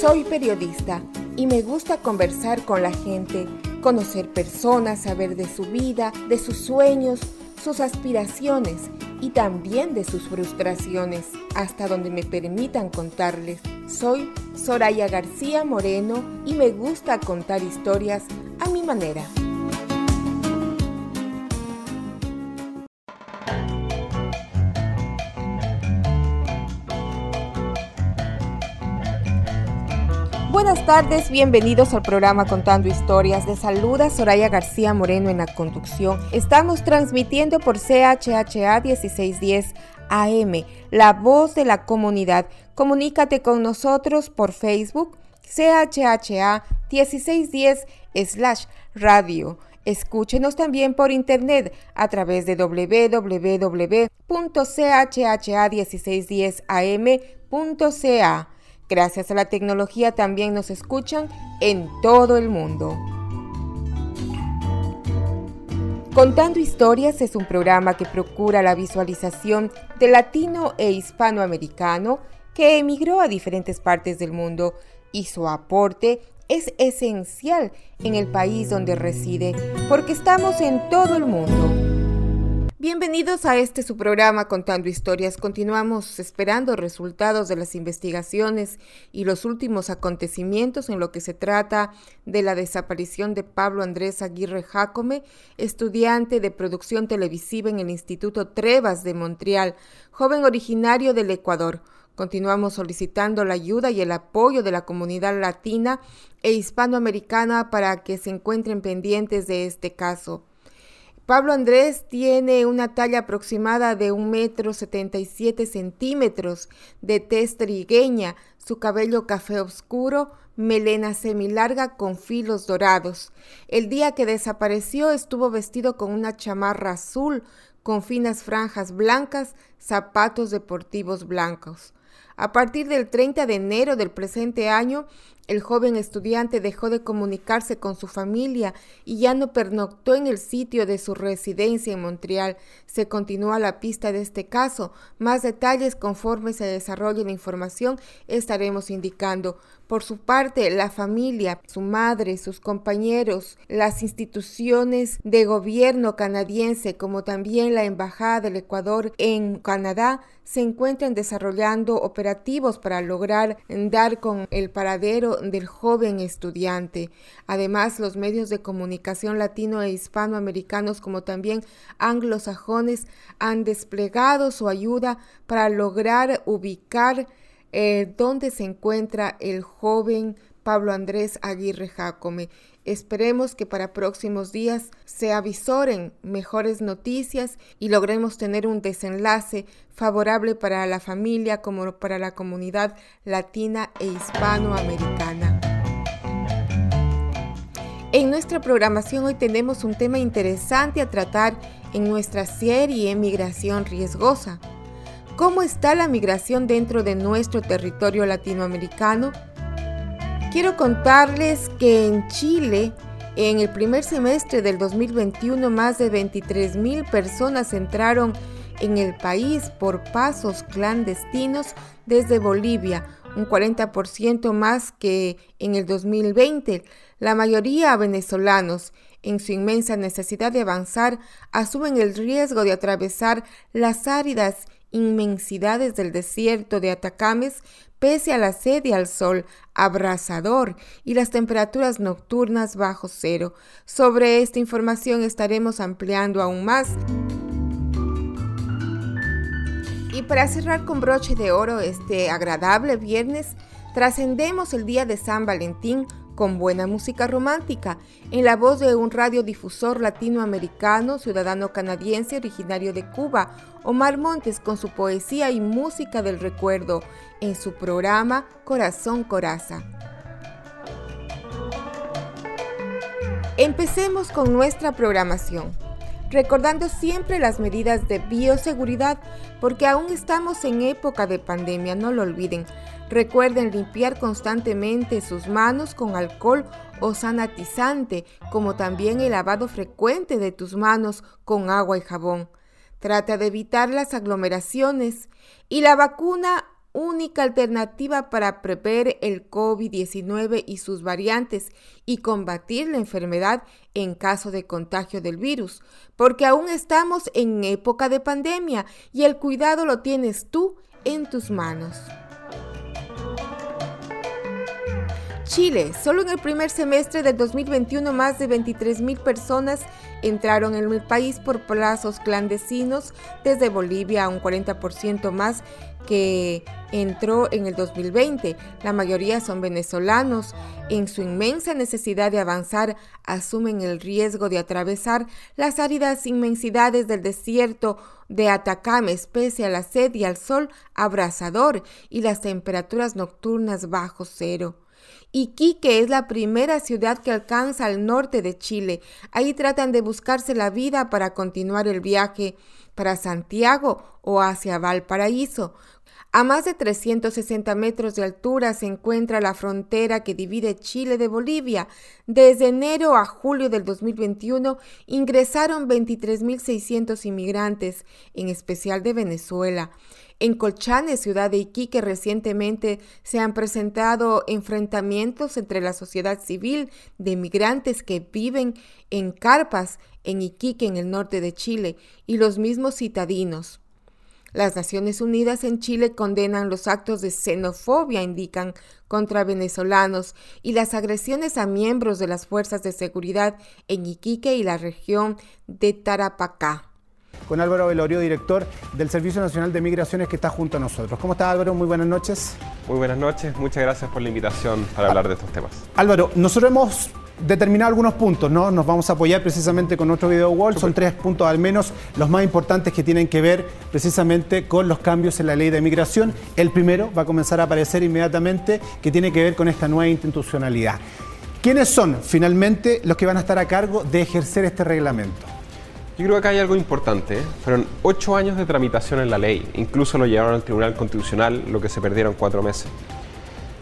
Soy periodista y me gusta conversar con la gente, conocer personas, saber de su vida, de sus sueños, sus aspiraciones y también de sus frustraciones, hasta donde me permitan contarles. Soy Soraya García Moreno y me gusta contar historias a mi manera. Buenas tardes, bienvenidos al programa Contando Historias. De saluda Soraya García Moreno en la conducción. Estamos transmitiendo por CHHA 1610 AM, la voz de la comunidad. Comunícate con nosotros por Facebook, CHHA 1610 slash radio. Escúchenos también por internet a través de www.chha1610am.ca. Gracias a la tecnología también nos escuchan en todo el mundo. Contando Historias es un programa que procura la visualización de latino e hispanoamericano que emigró a diferentes partes del mundo y su aporte es esencial en el país donde reside, porque estamos en todo el mundo. Bienvenidos a este su programa Contando Historias. Continuamos esperando resultados de las investigaciones y los últimos acontecimientos en lo que se trata de la desaparición de Pablo Andrés Aguirre Jacome, estudiante de producción televisiva en el Instituto Trevas de Montreal, joven originario del Ecuador. Continuamos solicitando la ayuda y el apoyo de la comunidad latina e hispanoamericana para que se encuentren pendientes de este caso. Pablo Andrés tiene una talla aproximada de un metro setenta y siete centímetros, de tez trigueña, su cabello café oscuro, melena semilarga con filos dorados. El día que desapareció estuvo vestido con una chamarra azul con finas franjas blancas, zapatos deportivos blancos. A partir del 30 de enero del presente año, el joven estudiante dejó de comunicarse con su familia y ya no pernoctó en el sitio de su residencia en Montreal. Se continúa la pista de este caso. Más detalles conforme se desarrolle la información estaremos indicando. Por su parte, la familia, su madre, sus compañeros, las instituciones de gobierno canadiense, como también la Embajada del Ecuador en Canadá, se encuentran desarrollando operativos para lograr dar con el paradero del joven estudiante. Además, los medios de comunicación latino e hispanoamericanos, como también anglosajones, han desplegado su ayuda para lograr ubicar eh, dónde se encuentra el joven Pablo Andrés Aguirre Jacome. Esperemos que para próximos días se avisoren mejores noticias y logremos tener un desenlace favorable para la familia como para la comunidad latina e hispanoamericana. En nuestra programación hoy tenemos un tema interesante a tratar en nuestra serie Migración Riesgosa. ¿Cómo está la migración dentro de nuestro territorio latinoamericano? Quiero contarles que en Chile, en el primer semestre del 2021, más de 23 mil personas entraron en el país por pasos clandestinos desde Bolivia, un 40% más que en el 2020. La mayoría venezolanos, en su inmensa necesidad de avanzar, asumen el riesgo de atravesar las áridas inmensidades del desierto de Atacames, pese a la sed y al sol abrasador y las temperaturas nocturnas bajo cero. Sobre esta información estaremos ampliando aún más. Y para cerrar con broche de oro este agradable viernes, trascendemos el día de San Valentín con buena música romántica, en la voz de un radiodifusor latinoamericano, ciudadano canadiense originario de Cuba, Omar Montes con su poesía y música del recuerdo, en su programa Corazón Coraza. Empecemos con nuestra programación recordando siempre las medidas de bioseguridad porque aún estamos en época de pandemia, no lo olviden. Recuerden limpiar constantemente sus manos con alcohol o sanatizante, como también el lavado frecuente de tus manos con agua y jabón. Trata de evitar las aglomeraciones y la vacuna única alternativa para prever el COVID-19 y sus variantes y combatir la enfermedad en caso de contagio del virus, porque aún estamos en época de pandemia y el cuidado lo tienes tú en tus manos. Chile, solo en el primer semestre del 2021 más de 23.000 personas entraron en el país por plazos clandestinos, desde Bolivia a un 40% más que entró en el 2020. La mayoría son venezolanos. En su inmensa necesidad de avanzar, asumen el riesgo de atravesar las áridas inmensidades del desierto de Atacama, pese a la sed y al sol abrasador y las temperaturas nocturnas bajo cero. Iquique es la primera ciudad que alcanza al norte de Chile. Ahí tratan de buscarse la vida para continuar el viaje para Santiago o hacia Valparaíso. A más de 360 metros de altura se encuentra la frontera que divide Chile de Bolivia. Desde enero a julio del 2021 ingresaron 23.600 inmigrantes, en especial de Venezuela. En Colchane, ciudad de Iquique, recientemente se han presentado enfrentamientos entre la sociedad civil de migrantes que viven en carpas en Iquique, en el norte de Chile, y los mismos citadinos. Las Naciones Unidas en Chile condenan los actos de xenofobia, indican, contra venezolanos y las agresiones a miembros de las fuerzas de seguridad en Iquique y la región de Tarapacá con Álvaro Velorio, director del Servicio Nacional de Migraciones que está junto a nosotros. ¿Cómo está Álvaro? Muy buenas noches. Muy buenas noches, muchas gracias por la invitación para hablar de estos temas. Álvaro, nosotros hemos determinado algunos puntos, ¿no? Nos vamos a apoyar precisamente con nuestro video wall. Son tres puntos al menos los más importantes que tienen que ver precisamente con los cambios en la ley de migración. El primero va a comenzar a aparecer inmediatamente que tiene que ver con esta nueva institucionalidad. ¿Quiénes son finalmente los que van a estar a cargo de ejercer este reglamento? Yo creo que acá hay algo importante. Fueron ocho años de tramitación en la ley. Incluso lo llevaron al Tribunal Constitucional, lo que se perdieron cuatro meses.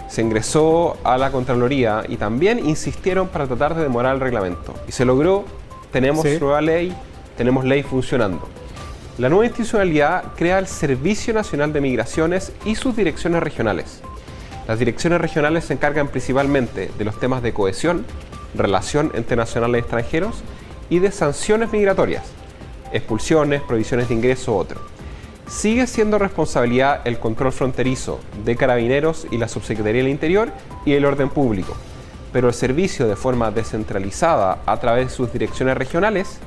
Se ingresó a la Contraloría y también insistieron para tratar de demorar el reglamento. Y se logró. Tenemos nueva ley, tenemos ley funcionando. La nueva institucionalidad crea el Servicio Nacional de Migraciones y sus direcciones regionales. Las direcciones regionales se encargan principalmente de los temas de cohesión, relación entre nacionales y extranjeros y de sanciones migratorias, expulsiones, prohibiciones de ingreso, otro. Sigue siendo responsabilidad el control fronterizo de carabineros y la Subsecretaría del Interior y el orden público, pero el servicio de forma descentralizada a través de sus direcciones regionales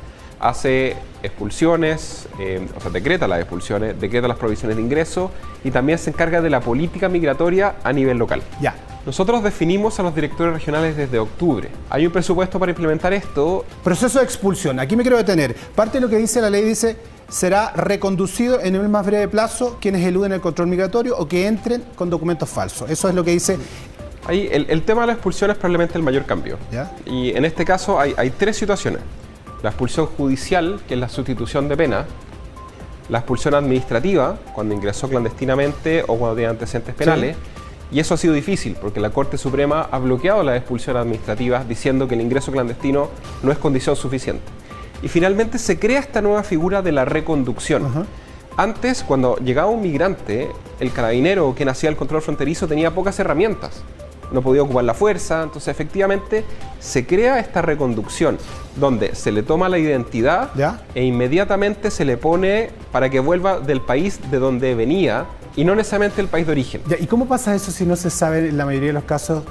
hace expulsiones, eh, o sea, decreta las expulsiones, decreta las provisiones de ingreso y también se encarga de la política migratoria a nivel local. Ya. Nosotros definimos a los directores regionales desde octubre. Hay un presupuesto para implementar esto. Proceso de expulsión. Aquí me quiero detener. Parte de lo que dice la ley dice será reconducido en el más breve plazo quienes eluden el control migratorio o que entren con documentos falsos. Eso es lo que dice Ahí, el, tema de la expulsión es probablemente el mayor cambio. ¿Ya? Y en este caso hay, tres situaciones. La expulsión judicial, que es la sustitución de pena. La expulsión administrativa, cuando ingresó clandestinamente o cuando tiene antecedentes penales. Y eso ha sido difícil porque la Corte Suprema ha bloqueado las expulsiones administrativas diciendo que el ingreso clandestino no es condición suficiente. Y finalmente se crea esta nueva figura de la reconducción. Antes, cuando llegaba un migrante, el carabinero que nacía el control fronterizo tenía pocas herramientas. No podía ocupar la fuerza, entonces efectivamente se crea esta reconducción donde se le toma la identidad e inmediatamente se le pone para que vuelva del país de donde venía y no necesariamente el país de origen. ¿Y cómo pasa eso si no se sabe en la mayoría de los casos,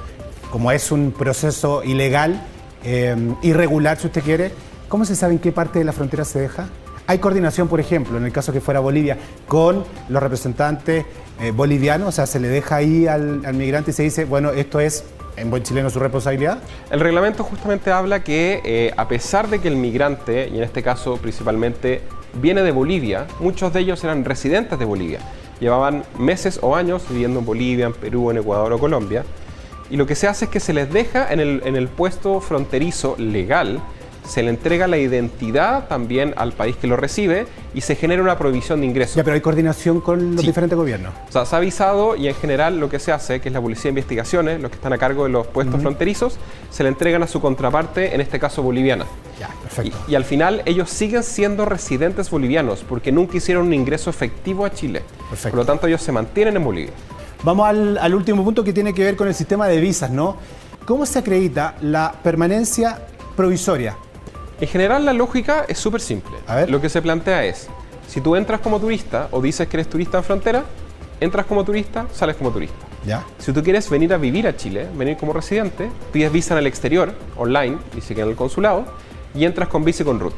como es un proceso ilegal, eh, irregular si usted quiere, cómo se sabe en qué parte de la frontera se deja? Hay coordinación, por ejemplo, en el caso que fuera Bolivia, con los representantes eh, bolivianos, o sea, se le deja ahí al, migrante y se dice, bueno, esto es en buen chileno su responsabilidad? El reglamento justamente habla que eh, a pesar de que el migrante, y en este caso principalmente viene de Bolivia, muchos de ellos eran residentes de Bolivia llevaban meses o años viviendo en Bolivia, en Perú, en Ecuador o Colombia, y lo que se hace es que se les deja en el, puesto fronterizo legal, se le entrega la identidad también al país que lo recibe y se genera una provisión de ingresos. Ya, pero hay coordinación con los diferentes gobiernos. O sea, se ha avisado y en general lo que se hace, que es la Policía de Investigaciones, los que están a cargo de los puestos fronterizos, se le entregan a su contraparte, en este caso boliviana. Ya, perfecto. Y, al final ellos siguen siendo residentes bolivianos porque nunca hicieron un ingreso efectivo a Chile. Perfecto. Por lo tanto, ellos se mantienen en Bolivia. Vamos al, al último punto que tiene que ver con el sistema de visas, ¿no? ¿Cómo se acredita la permanencia provisoria? En general la lógica es súper simple. Lo que se plantea es, si tú entras como turista o dices que eres turista en frontera, entras como turista, sales como turista. ¿Ya? Si tú quieres venir a vivir a Chile, venir como residente, pides visa en el exterior, online, y que en el consulado, y entras con visa y con RUT.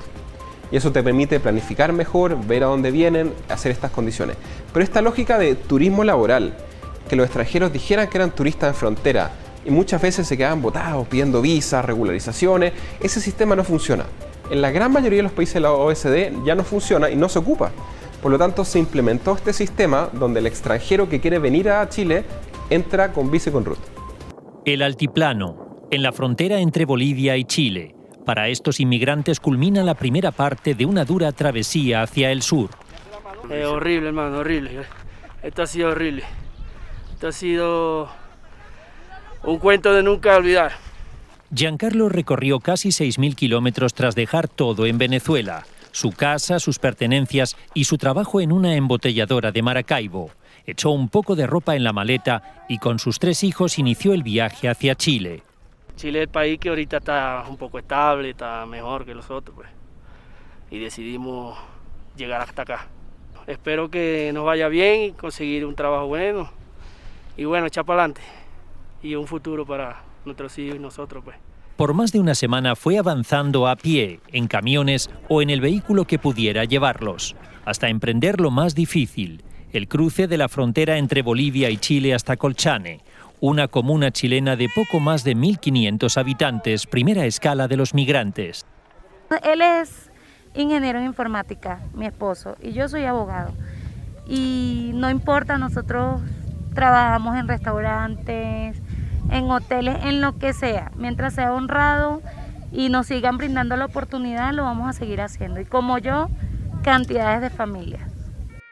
Y eso te permite planificar mejor, ver a dónde vienen, hacer estas condiciones. Pero esta lógica de turismo laboral, que los extranjeros dijeran que eran turistas en frontera, y muchas veces se quedaban votados pidiendo visas, regularizaciones. Ese sistema no funciona. En la gran mayoría de los países de la OSD ya no funciona y no se ocupa. Por lo tanto, se implementó este sistema donde el extranjero que quiere venir a Chile entra con visa y con RUT. El altiplano, en la frontera entre Bolivia y Chile. Para estos inmigrantes culmina la primera parte de una dura travesía hacia el sur. Es horrible, hermano, horrible. Esto ha sido horrible. Esto ha sido un cuento de nunca olvidar. Giancarlo recorrió casi 6.000 kilómetros tras dejar todo en Venezuela, su casa, sus pertenencias y su trabajo en una embotelladora de Maracaibo. Echó un poco de ropa en la maleta y con sus tres hijos inició el viaje hacia Chile. Chile es el país que ahorita está un poco estable, está mejor que los otros, pues. Y decidimos llegar hasta acá. Espero que nos vaya bien y conseguir un trabajo bueno. Y bueno, echar para adelante y un futuro para nuestros hijos y nosotros. Pues. Por más de una semana fue avanzando a pie, en camiones o en el vehículo que pudiera llevarlos, hasta emprender lo más difícil, el cruce de la frontera entre Bolivia y Chile hasta Colchane, una comuna chilena de poco más de 1.500 habitantes, primera escala de los migrantes. Él es ingeniero en informática, mi esposo, y yo soy abogado. Y no importa, nosotros trabajamos en restaurantes, en hoteles, en lo que sea. Mientras sea honrado y nos sigan brindando la oportunidad, lo vamos a seguir haciendo. Y como yo, cantidades de familias.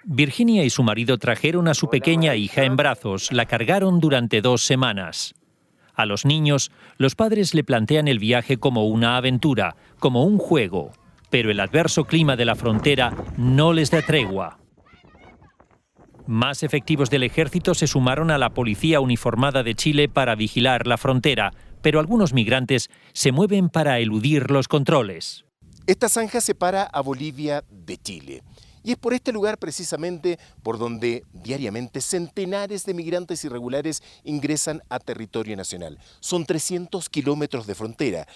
Virginia y su marido trajeron a su pequeña hija en brazos, la cargaron durante dos semanas. A los niños, los padres le plantean el viaje como una aventura, como un juego, pero el adverso clima de la frontera no les da tregua. Más efectivos del ejército se sumaron a la Policía Uniformada de Chile para vigilar la frontera, pero algunos migrantes se mueven para eludir los controles. Esta zanja separa a Bolivia de Chile. Y es por este lugar precisamente por donde diariamente centenares de migrantes irregulares ingresan a territorio nacional. Son 300 kilómetros de frontera.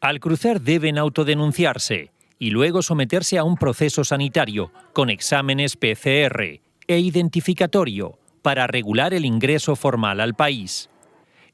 Al cruzar deben autodenunciarse y luego someterse a un proceso sanitario con exámenes PCR e identificatorio para regular el ingreso formal al país.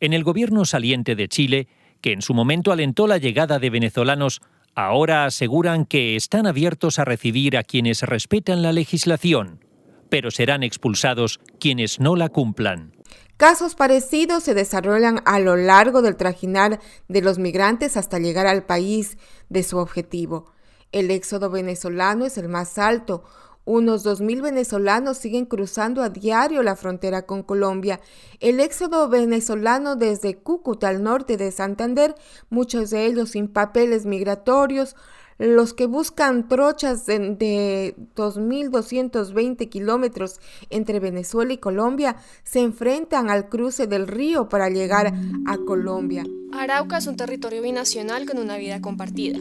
En el gobierno saliente de Chile, que en su momento alentó la llegada de venezolanos, ahora aseguran que están abiertos a recibir a quienes respetan la legislación, pero serán expulsados quienes no la cumplan. Casos parecidos se desarrollan a lo largo del trajinar de los migrantes hasta llegar al país de su objetivo. El éxodo venezolano es el más alto, unos 2.000 venezolanos siguen cruzando a diario la frontera con Colombia. El éxodo venezolano desde Cúcuta al norte de Santander, muchos de ellos sin papeles migratorios, los que buscan trochas de, 2.220 kilómetros entre Venezuela y Colombia se enfrentan al cruce del río para llegar a Colombia. Arauca es un territorio binacional con una vida compartida.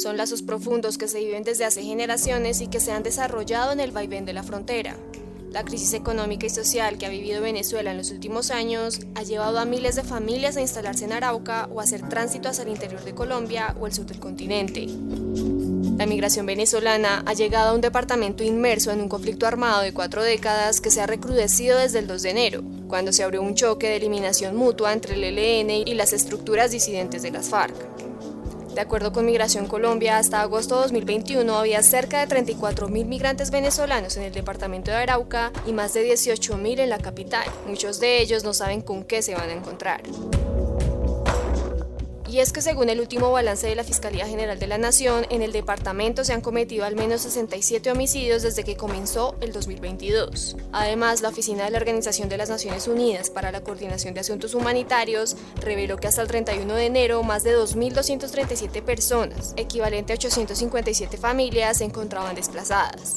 Son lazos profundos que se viven desde hace generaciones y que se han desarrollado en el vaivén de la frontera. La crisis económica y social que ha vivido Venezuela en los últimos años ha llevado a miles de familias a instalarse en Arauca o a hacer tránsito hacia el interior de Colombia o el sur del continente. La migración venezolana ha llegado a un departamento inmerso en un conflicto armado de cuatro décadas que se ha recrudecido desde el 2 de enero, cuando se abrió un choque de eliminación mutua entre el ELN y las estructuras disidentes de las FARC. De acuerdo con Migración Colombia, hasta agosto de 2021 había cerca de 34.000 migrantes venezolanos en el departamento de Arauca y más de 18.000 en la capital. Muchos de ellos no saben con qué se van a encontrar. Y es que según el último balance de la Fiscalía General de la Nación, en el departamento se han cometido al menos 67 homicidios desde que comenzó el 2022. Además, la Oficina de la Organización de las Naciones Unidas para la Coordinación de Asuntos Humanitarios reveló que hasta el 31 de enero más de 2.237 personas, equivalente a 857 familias, se encontraban desplazadas.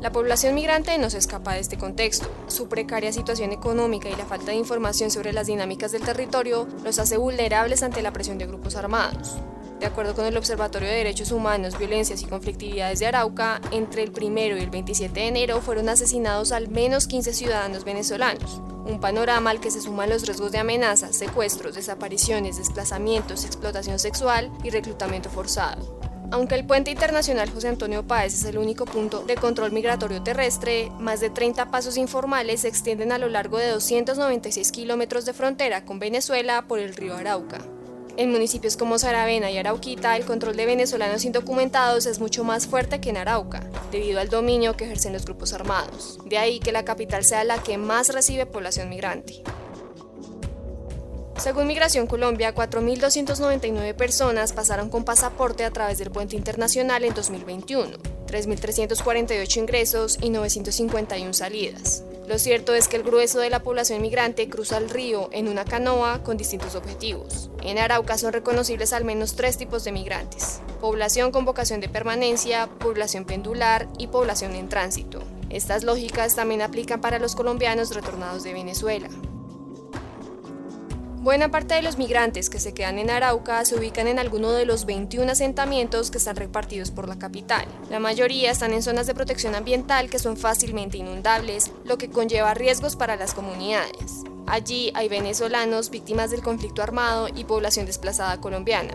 La población migrante no se escapa de este contexto. Su precaria situación económica y la falta de información sobre las dinámicas del territorio los hace vulnerables ante la presión de grupos armados. De acuerdo con el Observatorio de Derechos Humanos, Violencias y Conflictividades de Arauca, entre el 1 y el 27 de enero fueron asesinados al menos 15 ciudadanos venezolanos, un panorama al que se suman los riesgos de amenazas, secuestros, desapariciones, desplazamientos, explotación sexual y reclutamiento forzado. Aunque el puente internacional José Antonio Páez es el único punto de control migratorio terrestre, más de 30 pasos informales se extienden a lo largo de 296 kilómetros de frontera con Venezuela por el río Arauca. En municipios como Saravena y Arauquita, el control de venezolanos indocumentados es mucho más fuerte que en Arauca, debido al dominio que ejercen los grupos armados. De ahí que la capital sea la que más recibe población migrante. Según Migración Colombia, 4.299 personas pasaron con pasaporte a través del puente internacional en 2021, 3.348 ingresos y 951 salidas. Lo cierto es que el grueso de la población migrante cruza el río en una canoa con distintos objetivos. En Arauca son reconocibles al menos tres tipos de migrantes. Población con vocación de permanencia, población pendular y población en tránsito. Estas lógicas también aplican para los colombianos retornados de Venezuela. Buena parte de los migrantes que se quedan en Arauca se ubican en alguno de los 21 asentamientos que están repartidos por la capital. La mayoría están en zonas de protección ambiental que son fácilmente inundables, lo que conlleva riesgos para las comunidades. Allí hay venezolanos víctimas del conflicto armado y población desplazada colombiana.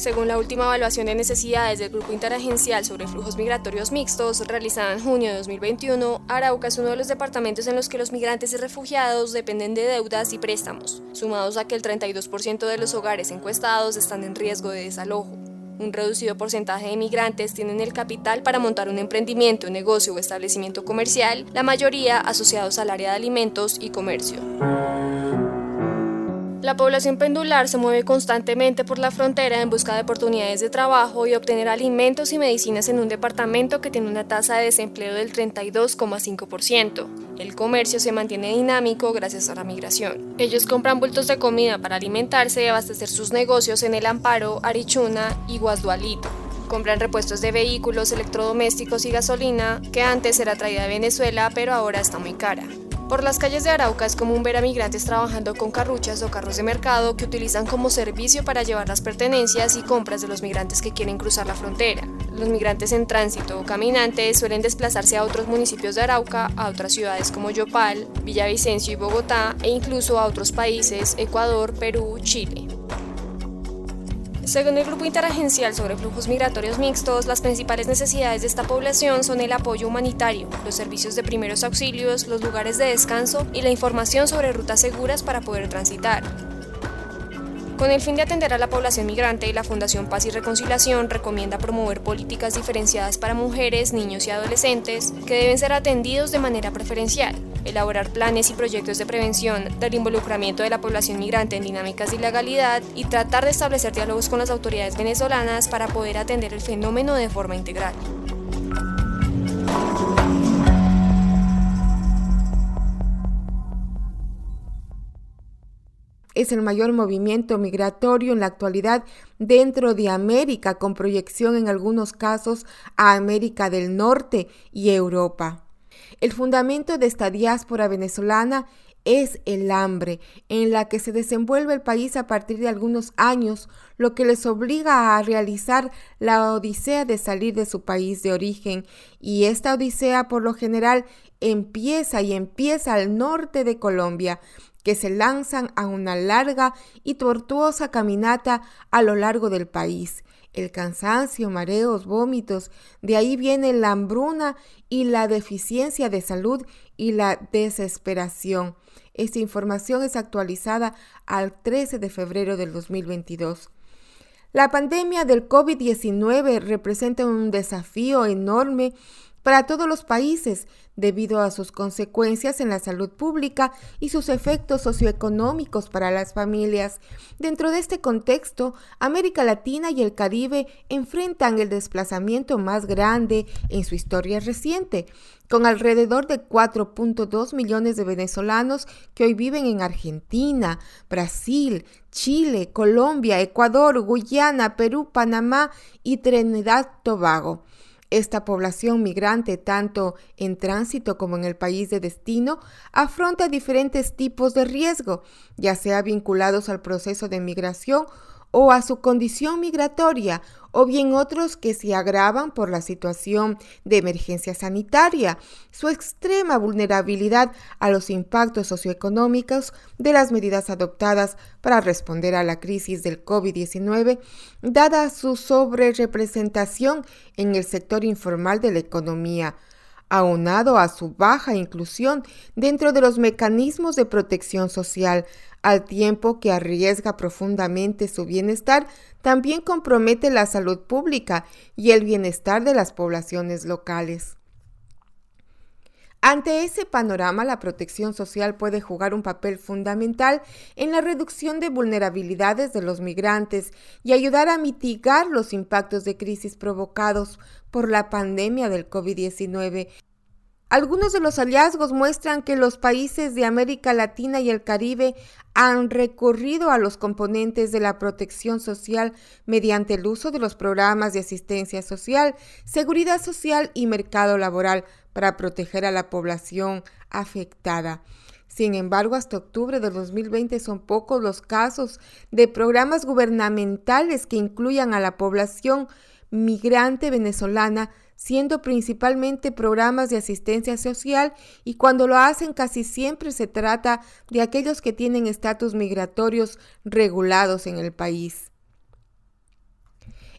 Según la última evaluación de necesidades del Grupo Interagencial sobre Flujos Migratorios Mixtos, realizada en junio de 2021, Arauca es uno de los departamentos en los que los migrantes y refugiados dependen de deudas y préstamos, sumados a que el 32% de los hogares encuestados están en riesgo de desalojo. Un reducido porcentaje de migrantes tienen el capital para montar un emprendimiento, negocio o establecimiento comercial, la mayoría asociados al área de alimentos y comercio. La población pendular se mueve constantemente por la frontera en busca de oportunidades de trabajo y obtener alimentos y medicinas en un departamento que tiene una tasa de desempleo del 32,5%. El comercio se mantiene dinámico gracias a la migración. Ellos compran bultos de comida para alimentarse y abastecer sus negocios en El Amparo, Arichuna y Guasdualito. Compran repuestos de vehículos, electrodomésticos y gasolina, que antes era traída de Venezuela, pero ahora está muy cara. Por las calles de Arauca es común ver a migrantes trabajando con carruchas o carros de mercado que utilizan como servicio para llevar las pertenencias y compras de los migrantes que quieren cruzar la frontera. Los migrantes en tránsito o caminantes suelen desplazarse a otros municipios de Arauca, a otras ciudades como Yopal, Villavicencio y Bogotá e incluso a otros países, Ecuador, Perú, Chile. Según el Grupo Interagencial sobre Flujos Migratorios Mixtos, las principales necesidades de esta población son el apoyo humanitario, los servicios de primeros auxilios, los lugares de descanso y la información sobre rutas seguras para poder transitar. Con el fin de atender a la población migrante, la Fundación Paz y Reconciliación recomienda promover políticas diferenciadas para mujeres, niños y adolescentes que deben ser atendidos de manera preferencial, elaborar planes y proyectos de prevención del involucramiento de la población migrante en dinámicas de ilegalidad y tratar de establecer diálogos con las autoridades venezolanas para poder atender el fenómeno de forma integral. es el mayor movimiento migratorio en la actualidad dentro de América, con proyección en algunos casos a América del Norte y Europa. El fundamento de esta diáspora venezolana es el hambre en la que se desenvuelve el país a partir de algunos años, lo que les obliga a realizar la odisea de salir de su país de origen. Y esta odisea por lo general empieza y empieza al norte de Colombia, que se lanzan a una larga y tortuosa caminata a lo largo del país. El cansancio, mareos, vómitos, de ahí viene la hambruna y la deficiencia de salud y la desesperación. Esta información es actualizada al 13 de febrero del 2022. La pandemia del COVID-19 representa un desafío enorme para todos los países debido a sus consecuencias en la salud pública y sus efectos socioeconómicos para las familias. Dentro de este contexto, América Latina y el Caribe enfrentan el desplazamiento más grande en su historia reciente, con alrededor de 4.2 millones de venezolanos que hoy viven en Argentina, Brasil, Chile, Colombia, Ecuador, Guyana, Perú, Panamá y Trinidad Tobago. Esta población migrante, tanto en tránsito como en el país de destino, afronta diferentes tipos de riesgo, ya sea vinculados al proceso de migración o a su condición migratoria, o bien otros que se agravan por la situación de emergencia sanitaria, su extrema vulnerabilidad a los impactos socioeconómicos de las medidas adoptadas para responder a la crisis del COVID-19, dada su sobrerepresentación en el sector informal de la economía, aunado a su baja inclusión dentro de los mecanismos de protección social, al tiempo que arriesga profundamente su bienestar, también compromete la salud pública y el bienestar de las poblaciones locales. Ante ese panorama, la protección social puede jugar un papel fundamental en la reducción de vulnerabilidades de los migrantes y ayudar a mitigar los impactos de crisis provocados por la pandemia del COVID-19 algunos de los hallazgos muestran que los países de América Latina y el Caribe han recurrido a los componentes de la protección social mediante el uso de los programas de asistencia social, seguridad social y mercado laboral para proteger a la población afectada. Sin embargo, hasta octubre de 2020 son pocos los casos de programas gubernamentales que incluyan a la población migrante venezolana siendo principalmente programas de asistencia social y cuando lo hacen casi siempre se trata de aquellos que tienen estatus migratorios regulados en el país.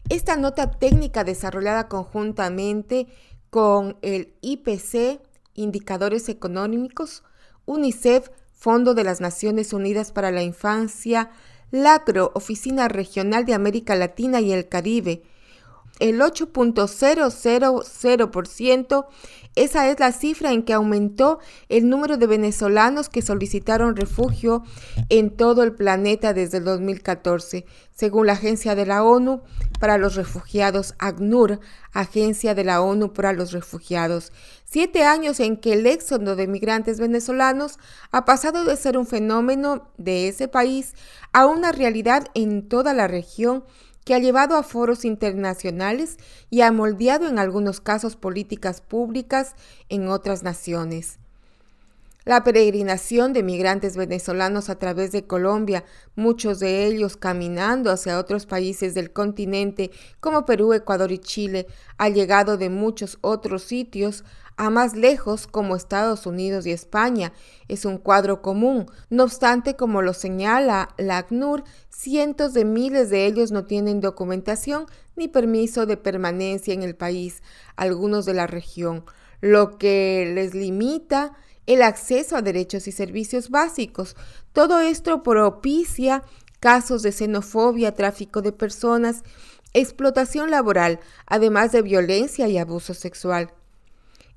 Esta nota técnica desarrollada conjuntamente con el IPC, Indicadores Económicos, UNICEF, Fondo de las Naciones Unidas para la Infancia, LACRO, Oficina Regional de América Latina y el Caribe, el 8.000%. Esa es la cifra en que aumentó el número de venezolanos que solicitaron refugio en todo el planeta desde el 2014, según la Agencia de la ONU para los Refugiados, ACNUR, Agencia de la ONU para los Refugiados. Siete años en que el éxodo de migrantes venezolanos ha pasado de ser un fenómeno de ese país a una realidad en toda la región que ha llevado a foros internacionales y ha moldeado en algunos casos políticas públicas en otras naciones. La peregrinación de migrantes venezolanos a través de Colombia, muchos de ellos caminando hacia otros países del continente como Perú, Ecuador y Chile, ha llegado de muchos otros sitios a más lejos como Estados Unidos y España. Es un cuadro común. No obstante, como lo señala la ACNUR, cientos de miles de ellos no tienen documentación ni permiso de permanencia en el país, algunos de la región, lo que les limita el acceso a derechos y servicios básicos. Todo esto propicia casos de xenofobia, tráfico de personas, explotación laboral, además de violencia y abuso sexual.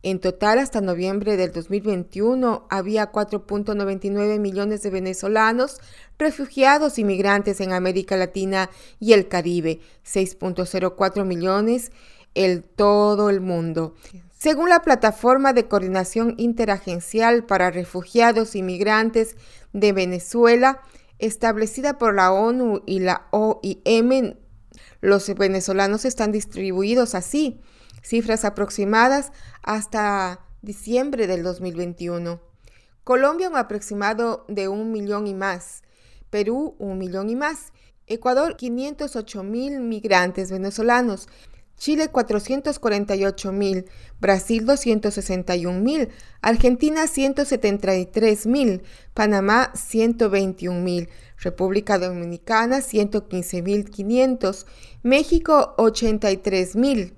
En total, hasta noviembre del 2021, había 4.99 millones de venezolanos, refugiados y migrantes en América Latina y el Caribe, 6.04 millones en todo el mundo. Según la Plataforma de Coordinación Interagencial para Refugiados y Migrantes de Venezuela, establecida por la ONU y la OIM, los venezolanos están distribuidos así, cifras aproximadas hasta diciembre del 2021. Colombia un aproximado de un millón y más, Perú un millón y más, Ecuador 508 mil migrantes venezolanos, Chile 448 mil, Brasil 261 mil, Argentina 173 mil, Panamá 121 mil, República Dominicana 115 mil 500, México 83 mil,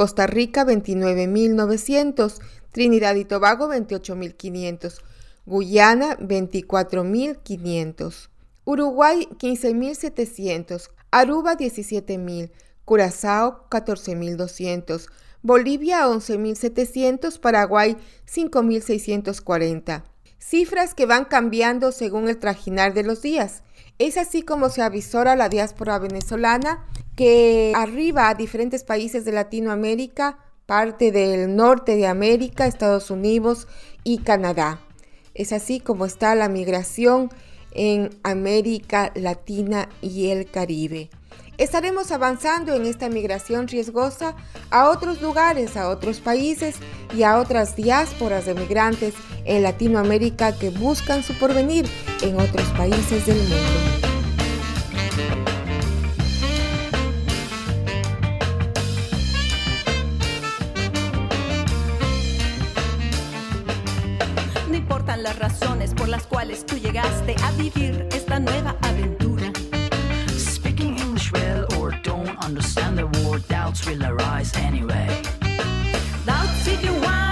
Costa Rica 29 mil 900, Trinidad y Tobago 28 mil 500, Guyana 24 mil 500, Uruguay 15 mil 700, Aruba 17 mil, Curazao 14.200, Bolivia 11.700, Paraguay 5.640. Cifras que van cambiando según el trajinar de los días. Es así como se avisora la diáspora venezolana que arriba a diferentes países de Latinoamérica, parte del norte de América, Estados Unidos y Canadá. Es así como está la migración en América Latina y el Caribe. Estaremos avanzando en esta migración riesgosa a otros lugares, a otros países y a otras diásporas de migrantes en Latinoamérica que buscan su porvenir en otros países del mundo. Las razones por las cuales tú llegaste a vivir esta nueva aventura. Speaking English well or don't understand the word, doubts will arise anyway. Doubts if you wanna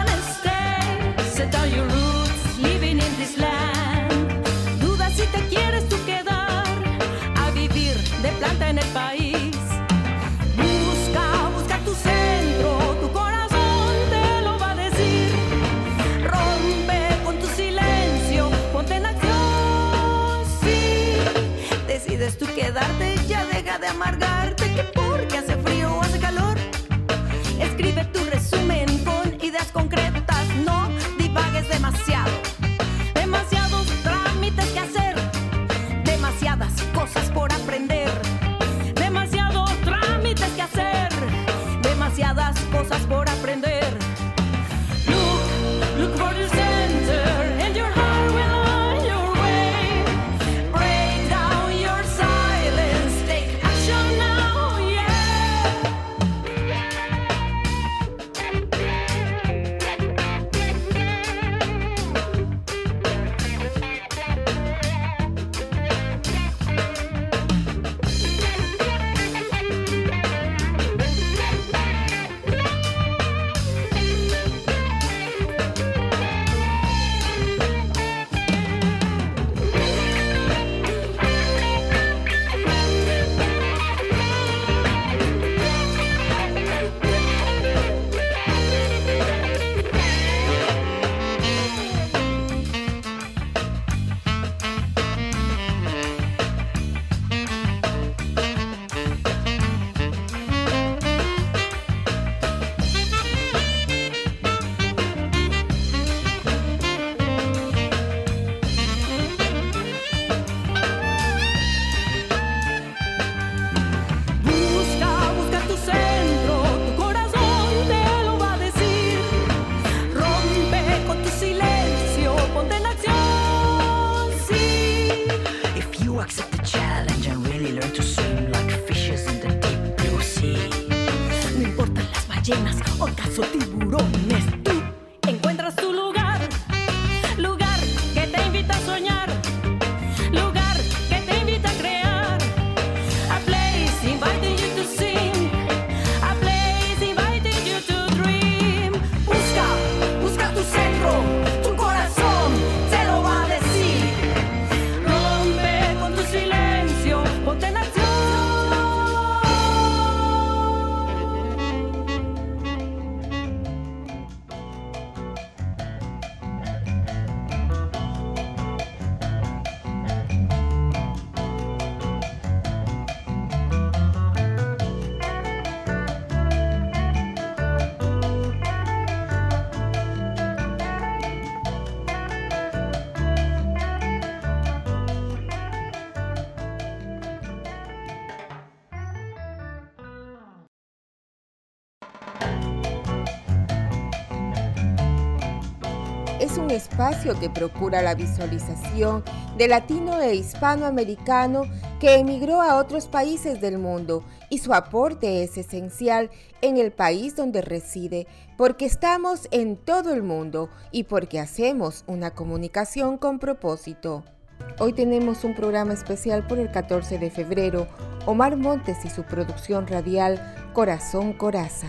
un espacio que procura la visualización de latino e hispanoamericano que emigró a otros países del mundo y su aporte es esencial en el país donde reside porque estamos en todo el mundo y porque hacemos una comunicación con propósito. Hoy tenemos un programa especial por el 14 de febrero, Omar Montes y su producción radial Corazón Coraza.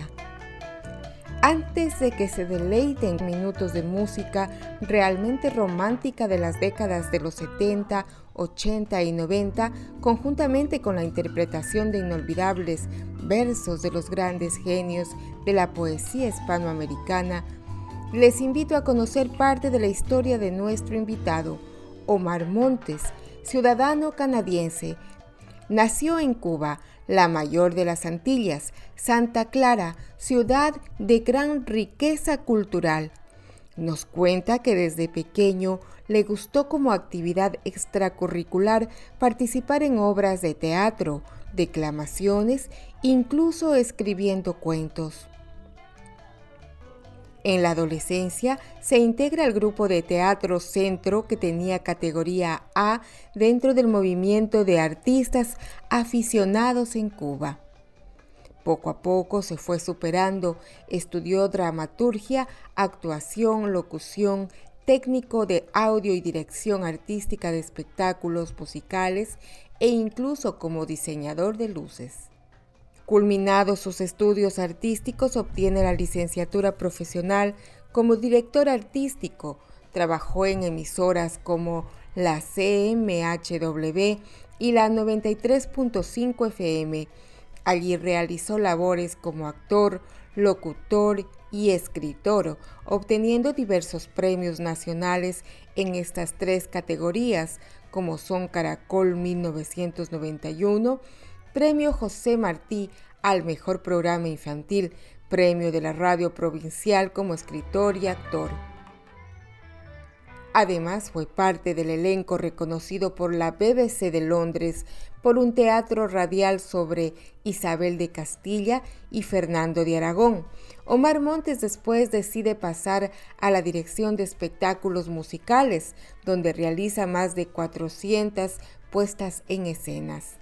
Antes de que se deleiten minutos de música realmente romántica de las décadas de los 70, 80 y 90, conjuntamente con la interpretación de inolvidables versos de los grandes genios de la poesía hispanoamericana, les invito a conocer parte de la historia de nuestro invitado, Omar Montes, ciudadano canadiense. Nació en Cuba, la mayor de las Antillas, Santa Clara, ciudad de gran riqueza cultural. Nos cuenta que desde pequeño le gustó como actividad extracurricular participar en obras de teatro, declamaciones, incluso escribiendo cuentos. En la adolescencia se integra al grupo de teatro Centro que tenía categoría A dentro del movimiento de artistas aficionados en Cuba. Poco a poco se fue superando, estudió dramaturgia, actuación, locución, técnico de audio y dirección artística de espectáculos musicales e incluso como diseñador de luces. Culminados sus estudios artísticos, obtiene la licenciatura profesional como director artístico. Trabajó en emisoras como la CMHW y la 93.5 FM. Allí realizó labores como actor, locutor y escritor, obteniendo diversos premios nacionales en estas tres categorías, como son Caracol 1991, Premio José Martí al Mejor Programa Infantil, Premio de la Radio Provincial como escritor y actor. Además fue parte del elenco reconocido por la BBC de Londres por un teatro radial sobre Isabel de Castilla y Fernando de Aragón. Omar Montes después decide pasar a la dirección de espectáculos musicales, donde realiza más de 400 puestas en escenas.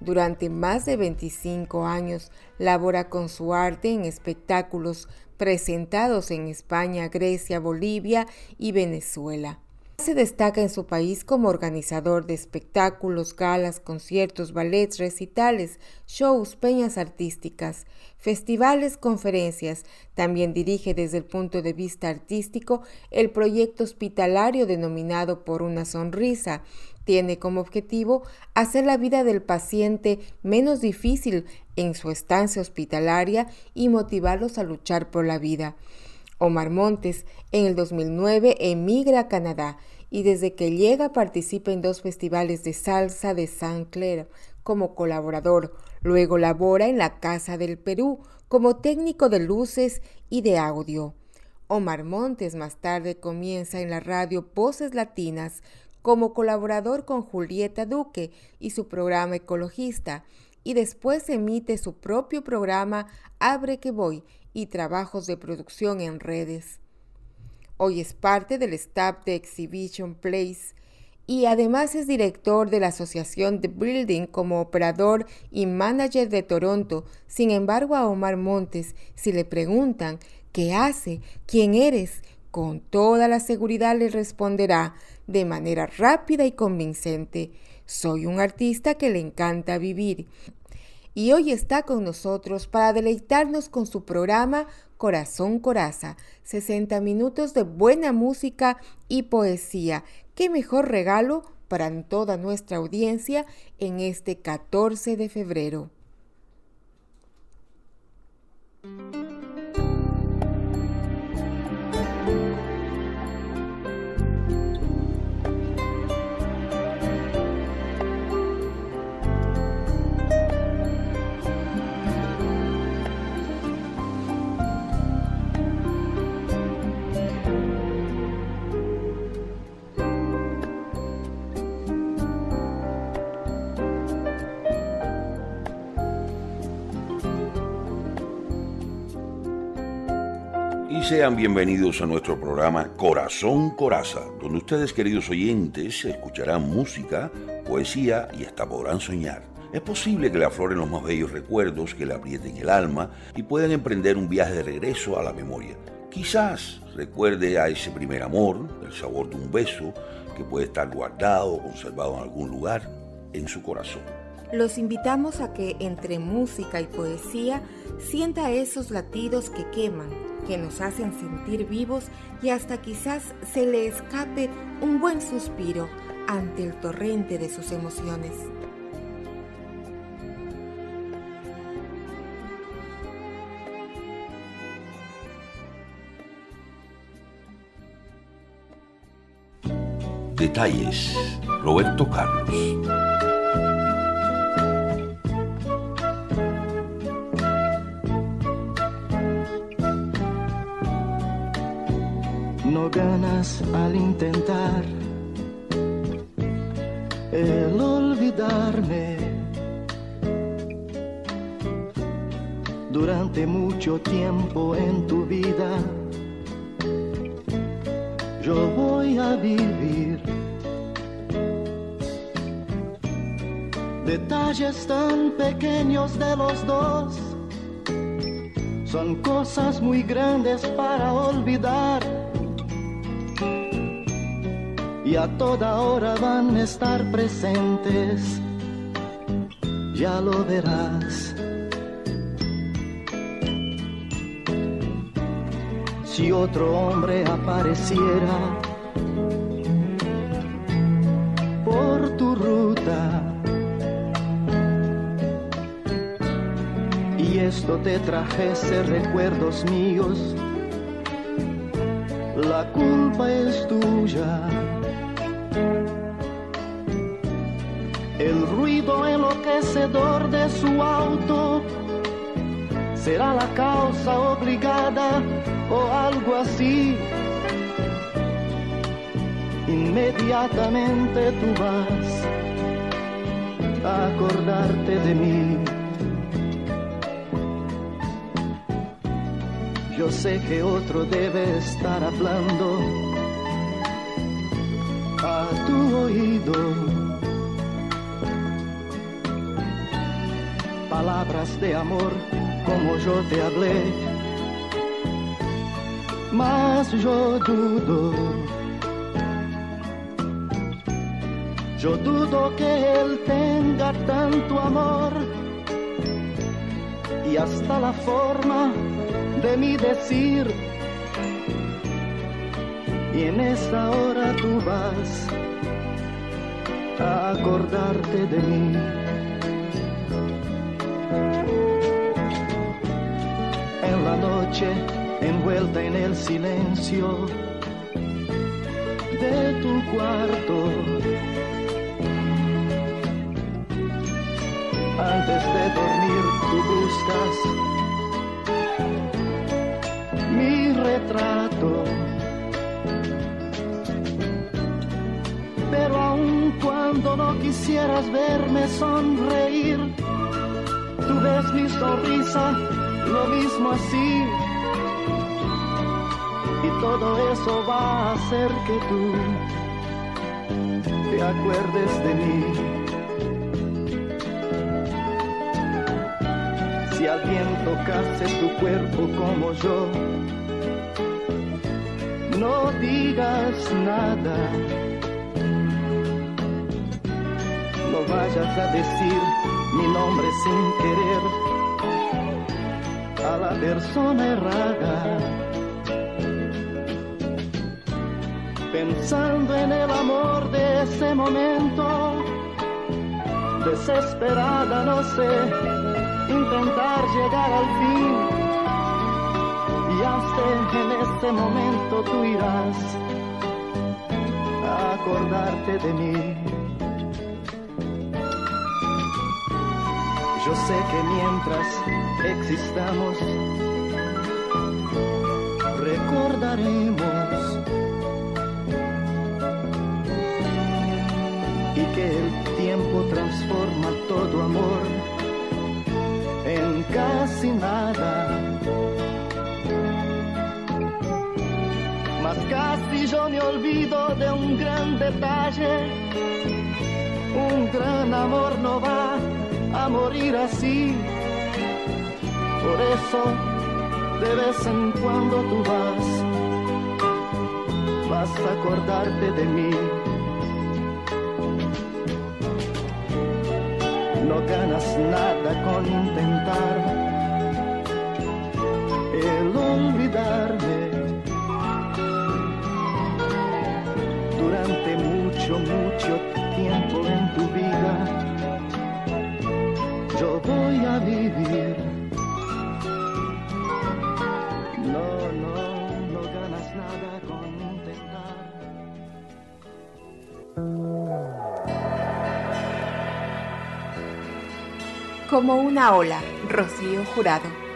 Durante más de 25 años labora con su arte en espectáculos presentados en España, Grecia, Bolivia y Venezuela. Se destaca en su país como organizador de espectáculos, galas, conciertos, ballets, recitales, shows, peñas artísticas, festivales, conferencias. También dirige desde el punto de vista artístico el proyecto hospitalario denominado Por una Sonrisa, tiene como objetivo hacer la vida del paciente menos difícil en su estancia hospitalaria y motivarlos a luchar por la vida. Omar Montes en el 2009 emigra a Canadá y desde que llega participa en dos festivales de salsa de Saint Clair como colaborador. Luego labora en la Casa del Perú como técnico de luces y de audio. Omar Montes más tarde comienza en la radio Voces Latinas como colaborador con Julieta Duque y su programa ecologista, y después emite su propio programa Abre que voy y trabajos de producción en redes. Hoy es parte del staff de Exhibition Place y además es director de la asociación The Building como operador y manager de Toronto. Sin embargo, a Omar Montes, si le preguntan qué hace, quién eres, con toda la seguridad le responderá de manera rápida y convincente, soy un artista que le encanta vivir. Y hoy está con nosotros para deleitarnos con su programa Corazón Coraza, 60 minutos de buena música y poesía. ¿Qué mejor regalo para toda nuestra audiencia en este 14 de febrero? Sean bienvenidos a nuestro programa Corazón Coraza, donde ustedes, queridos oyentes, escucharán música, poesía y hasta podrán soñar. Es posible que le afloren los más bellos recuerdos, que le aprieten el alma y puedan emprender un viaje de regreso a la memoria. Quizás recuerde a ese primer amor, el sabor de un beso, que puede estar guardado o conservado en algún lugar en su corazón. Los invitamos a que entre música y poesía sienta esos latidos que queman, que nos hacen sentir vivos y hasta quizás se le escape un buen suspiro ante el torrente de sus emociones. Detalles. Roberto Carlos. Al intentar el olvidarme. Durante mucho tiempo en tu vida, yo voy a vivir. Detalles tan pequeños de los dos son cosas muy grandes para olvidar y a toda hora van a estar presentes, ya lo verás. Si otro hombre apareciera por tu ruta y esto te trajese recuerdos míos, la culpa es tuya. De su auto será la causa obligada o algo así. Inmediatamente tú vas a acordarte de mí. Yo sé que otro debe estar hablando a tu oído. Palabras de amor como yo te hablé, mas yo dudo, yo dudo que él tenga tanto amor y hasta la forma de mi decir. Y en esta hora tú vas a acordarte de mí. La noche envuelta en el silencio de tu cuarto. Antes de dormir tú buscas mi retrato. Pero aun cuando no quisieras verme sonreír, tú ves mi sonrisa lo mismo así. Y todo eso va a hacer que tú te acuerdes de mí. Si alguien tocase tu cuerpo como yo, no digas nada. No vayas a decir mi nombre sin querer a la persona errada. Pensando en el amor de ese momento, desesperada, no sé, intentar llegar al fin. Y hasta en este momento tú irás a acordarte de mí. Yo sé que mientras existamos, recordaremos y que el tiempo transforma todo amor en casi nada. Mas casi yo me olvido de un gran detalle, un gran amor no va a morir así. Por eso de vez en cuando tú vas, vas a acordarte de mí. No ganas nada con intentar como una ola, Rocío Jurado.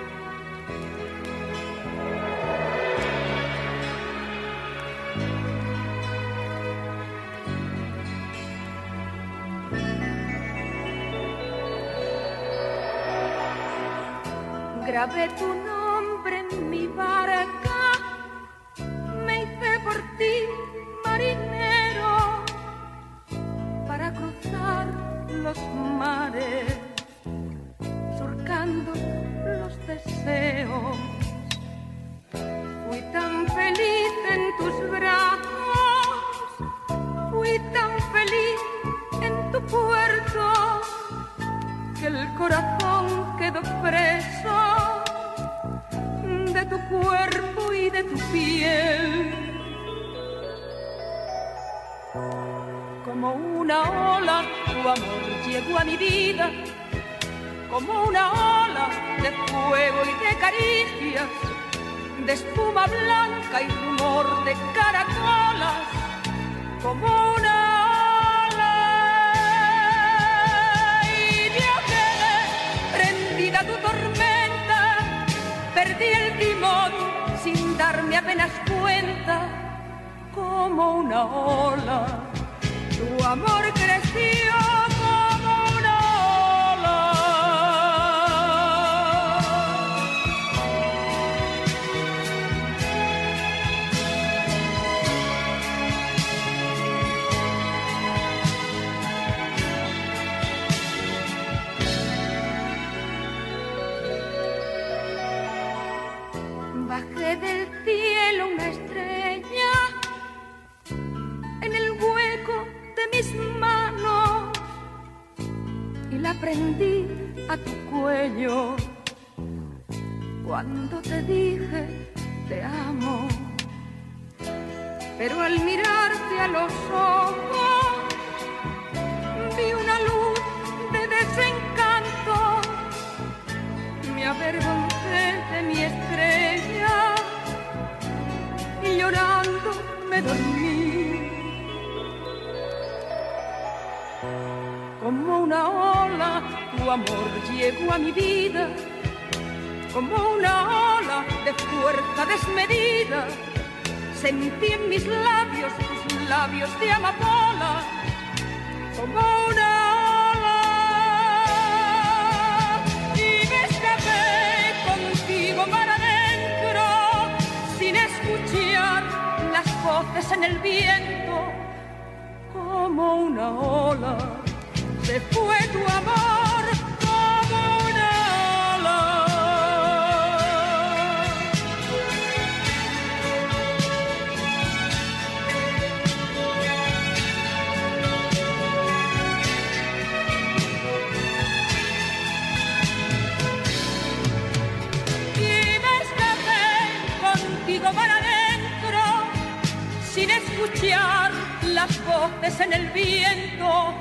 sin escuchar las voces en el viento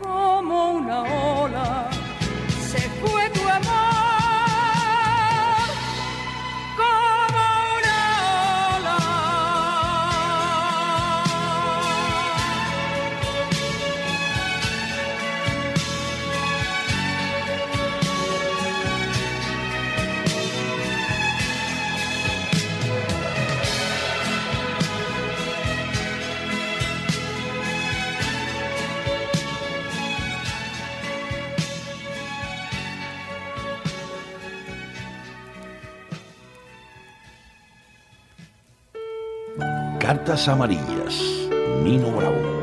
como una ola. Se fue tu amor. Notas Amarillas, Nino Bravo.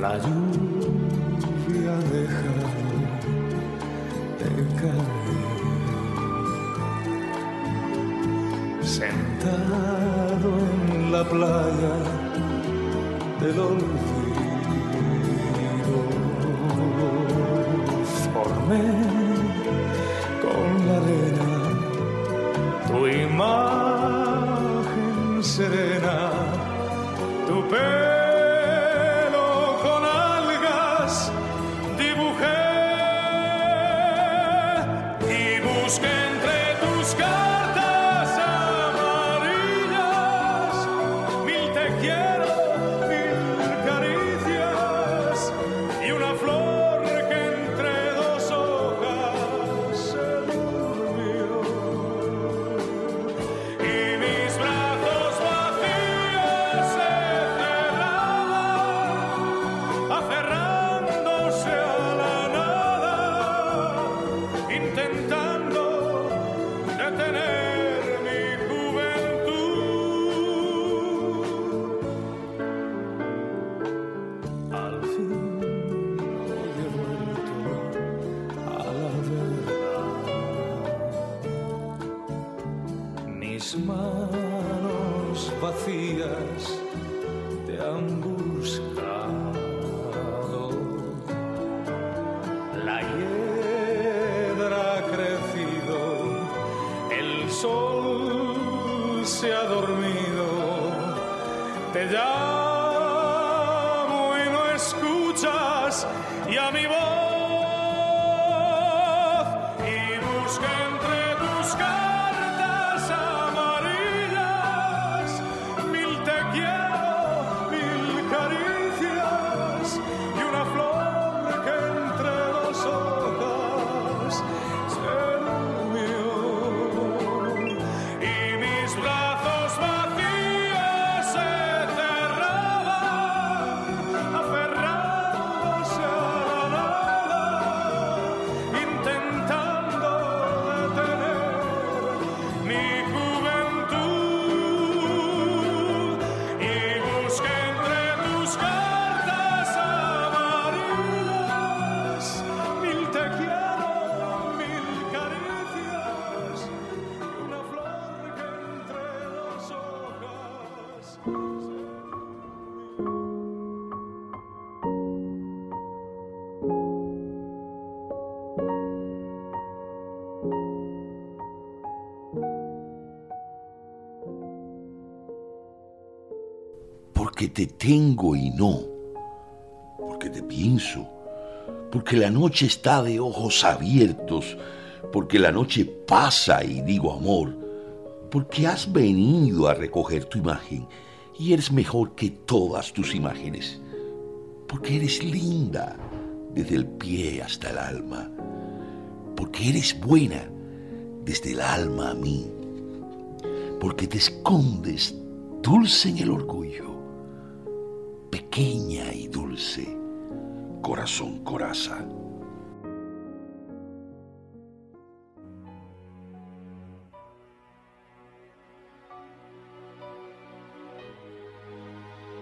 La lluvia de caer. Sentado en la playa del olvido, y a mi voz, y busca Te tengo y no. Porque te pienso. Porque la noche está de ojos abiertos. Porque la noche pasa y digo amor. Porque has venido a recoger tu imagen y eres mejor que todas tus imágenes. Porque eres linda desde el pie hasta el alma. Porque eres buena desde el alma a mí. Porque te escondes dulce en el orgullo, pequeña y dulce, corazón coraza.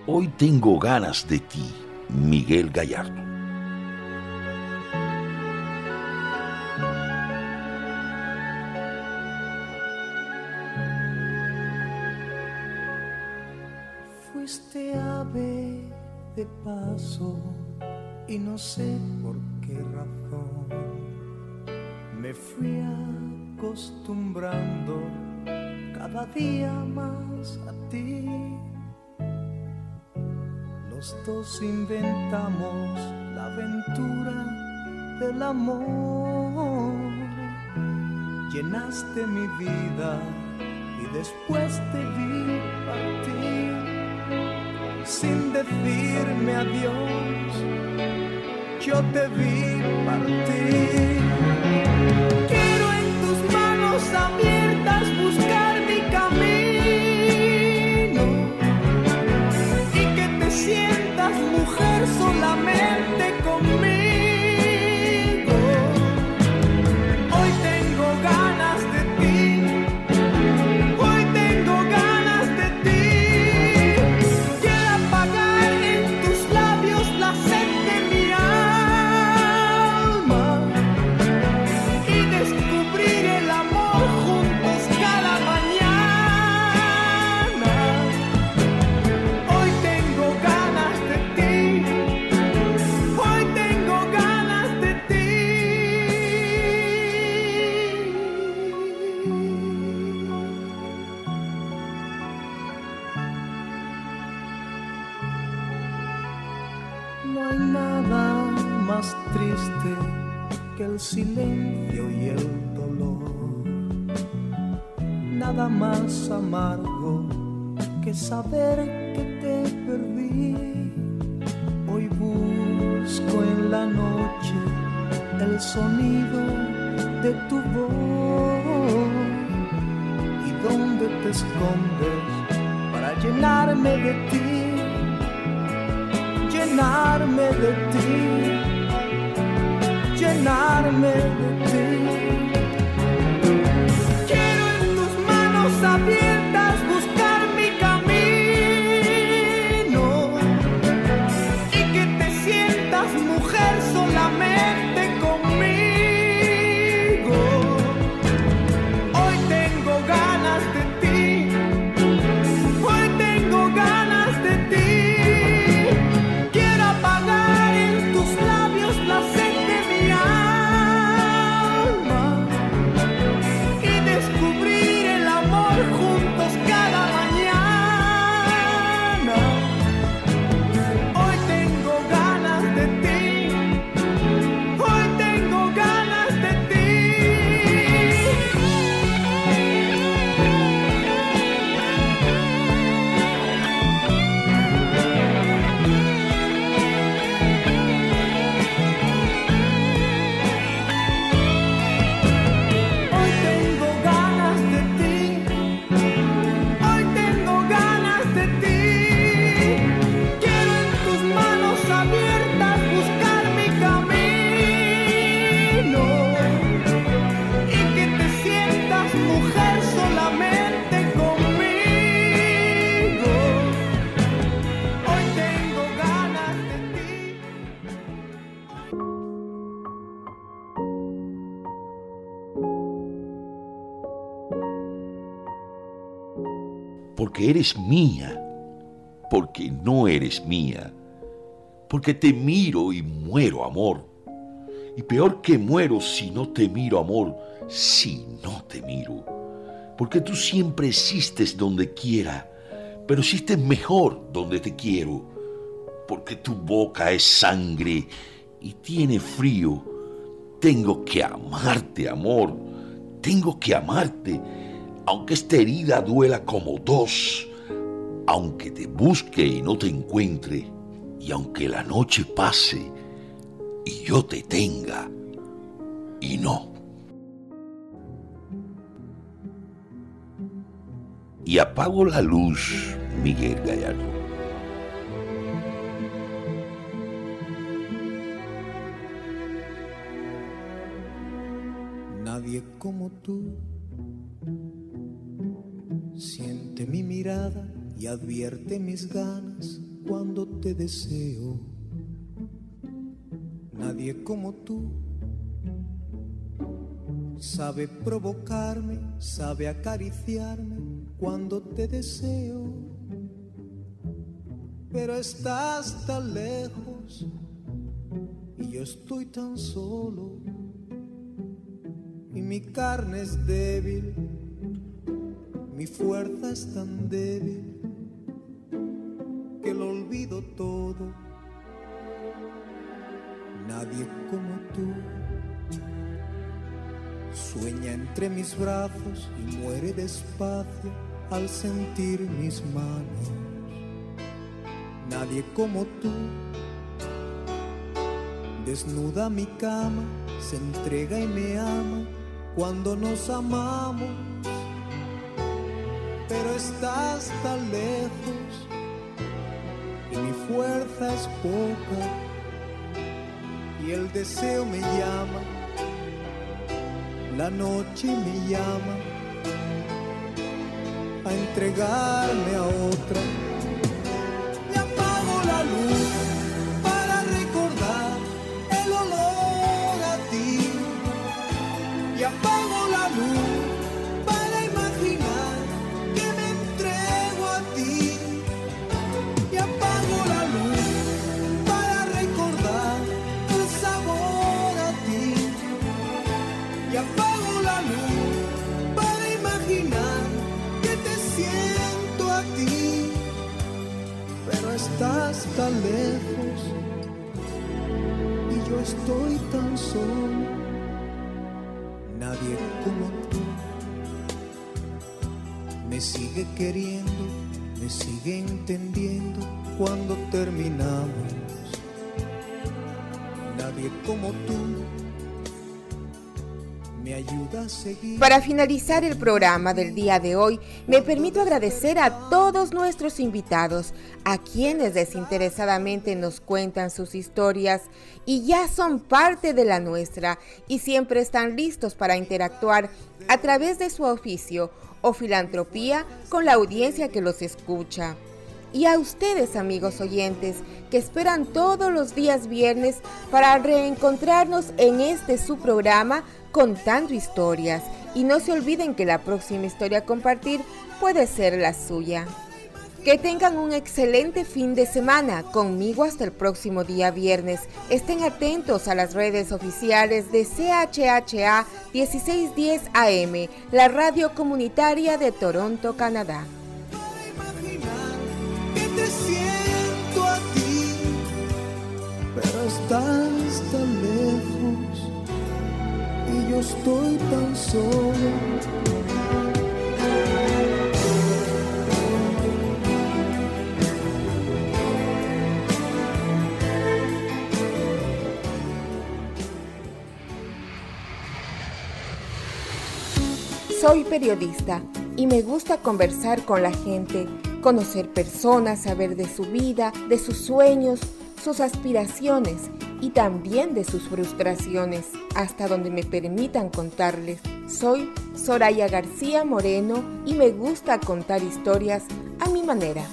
Hoy tengo ganas de ti, Miguel Gallardo. Acostumbrando cada día más a ti. Los dos inventamos la aventura del amor. Llenaste mi vida y después te vi partir sin decirme adiós. Yo te vi partir. Manos que el silencio y el dolor. Nada más amargo que saber que te perdí. Hoy busco en la noche el sonido de tu voz y dónde te escondes para llenarme de ti, llenarme de ti, eres mía, porque no eres mía, porque te miro y muero amor. Y peor que muero si no te miro amor, si no te miro. Porque tú siempre existes donde quiera, pero existes mejor donde te quiero. Porque tu boca es sangre y tiene frío. Tengo que amarte, amor. Tengo que amarte aunque esta herida duela como dos, aunque te busque y no te encuentre, y aunque la noche pase y yo te tenga y no. Y apago la luz, Miguel Gallardo. Nadie como tú siente mi mirada y advierte mis ganas cuando te deseo. Nadie como tú sabe provocarme, sabe acariciarme cuando te deseo. Pero estás tan lejos y yo estoy tan solo y mi carne es débil, mi fuerza es tan débil que lo olvido todo. Nadie como tú sueña entre mis brazos y muere despacio al sentir mis manos. Nadie como tú desnuda mi cama, se entrega y me ama cuando nos amamos. Estás tan lejos y mi fuerza es poca y el deseo me llama, la noche me llama a entregarme a otra. Estás tan lejos yo estoy tan solo, nadie como tú me sigue queriendo, me sigue entendiendo cuando terminamos. Nadie como tú me ayuda a seguir. Para finalizar el programa del día de hoy, me permito agradecer a todos nuestros invitados, a quienes desinteresadamente nos cuentan sus historias y ya son parte de la nuestra y siempre están listos para interactuar a través de su oficio o filantropía con la audiencia que los escucha. Y a ustedes amigos oyentes que esperan todos los días viernes para reencontrarnos en este su programa contando historias. Y no se olviden que la próxima historia a compartir puede ser la suya. Que tengan un excelente fin de semana conmigo hasta el próximo día viernes. Estén atentos a las redes oficiales de CHHA 1610 AM, la radio comunitaria de Toronto, Canadá. pero estás tan lejos y yo estoy tan solo. Soy periodista y me gusta conversar con la gente, conocer personas, saber de su vida, de sus sueños, sus aspiraciones y también de sus frustraciones, hasta donde me permitan contarles. Soy Soraya García Moreno y me gusta contar historias a mi manera.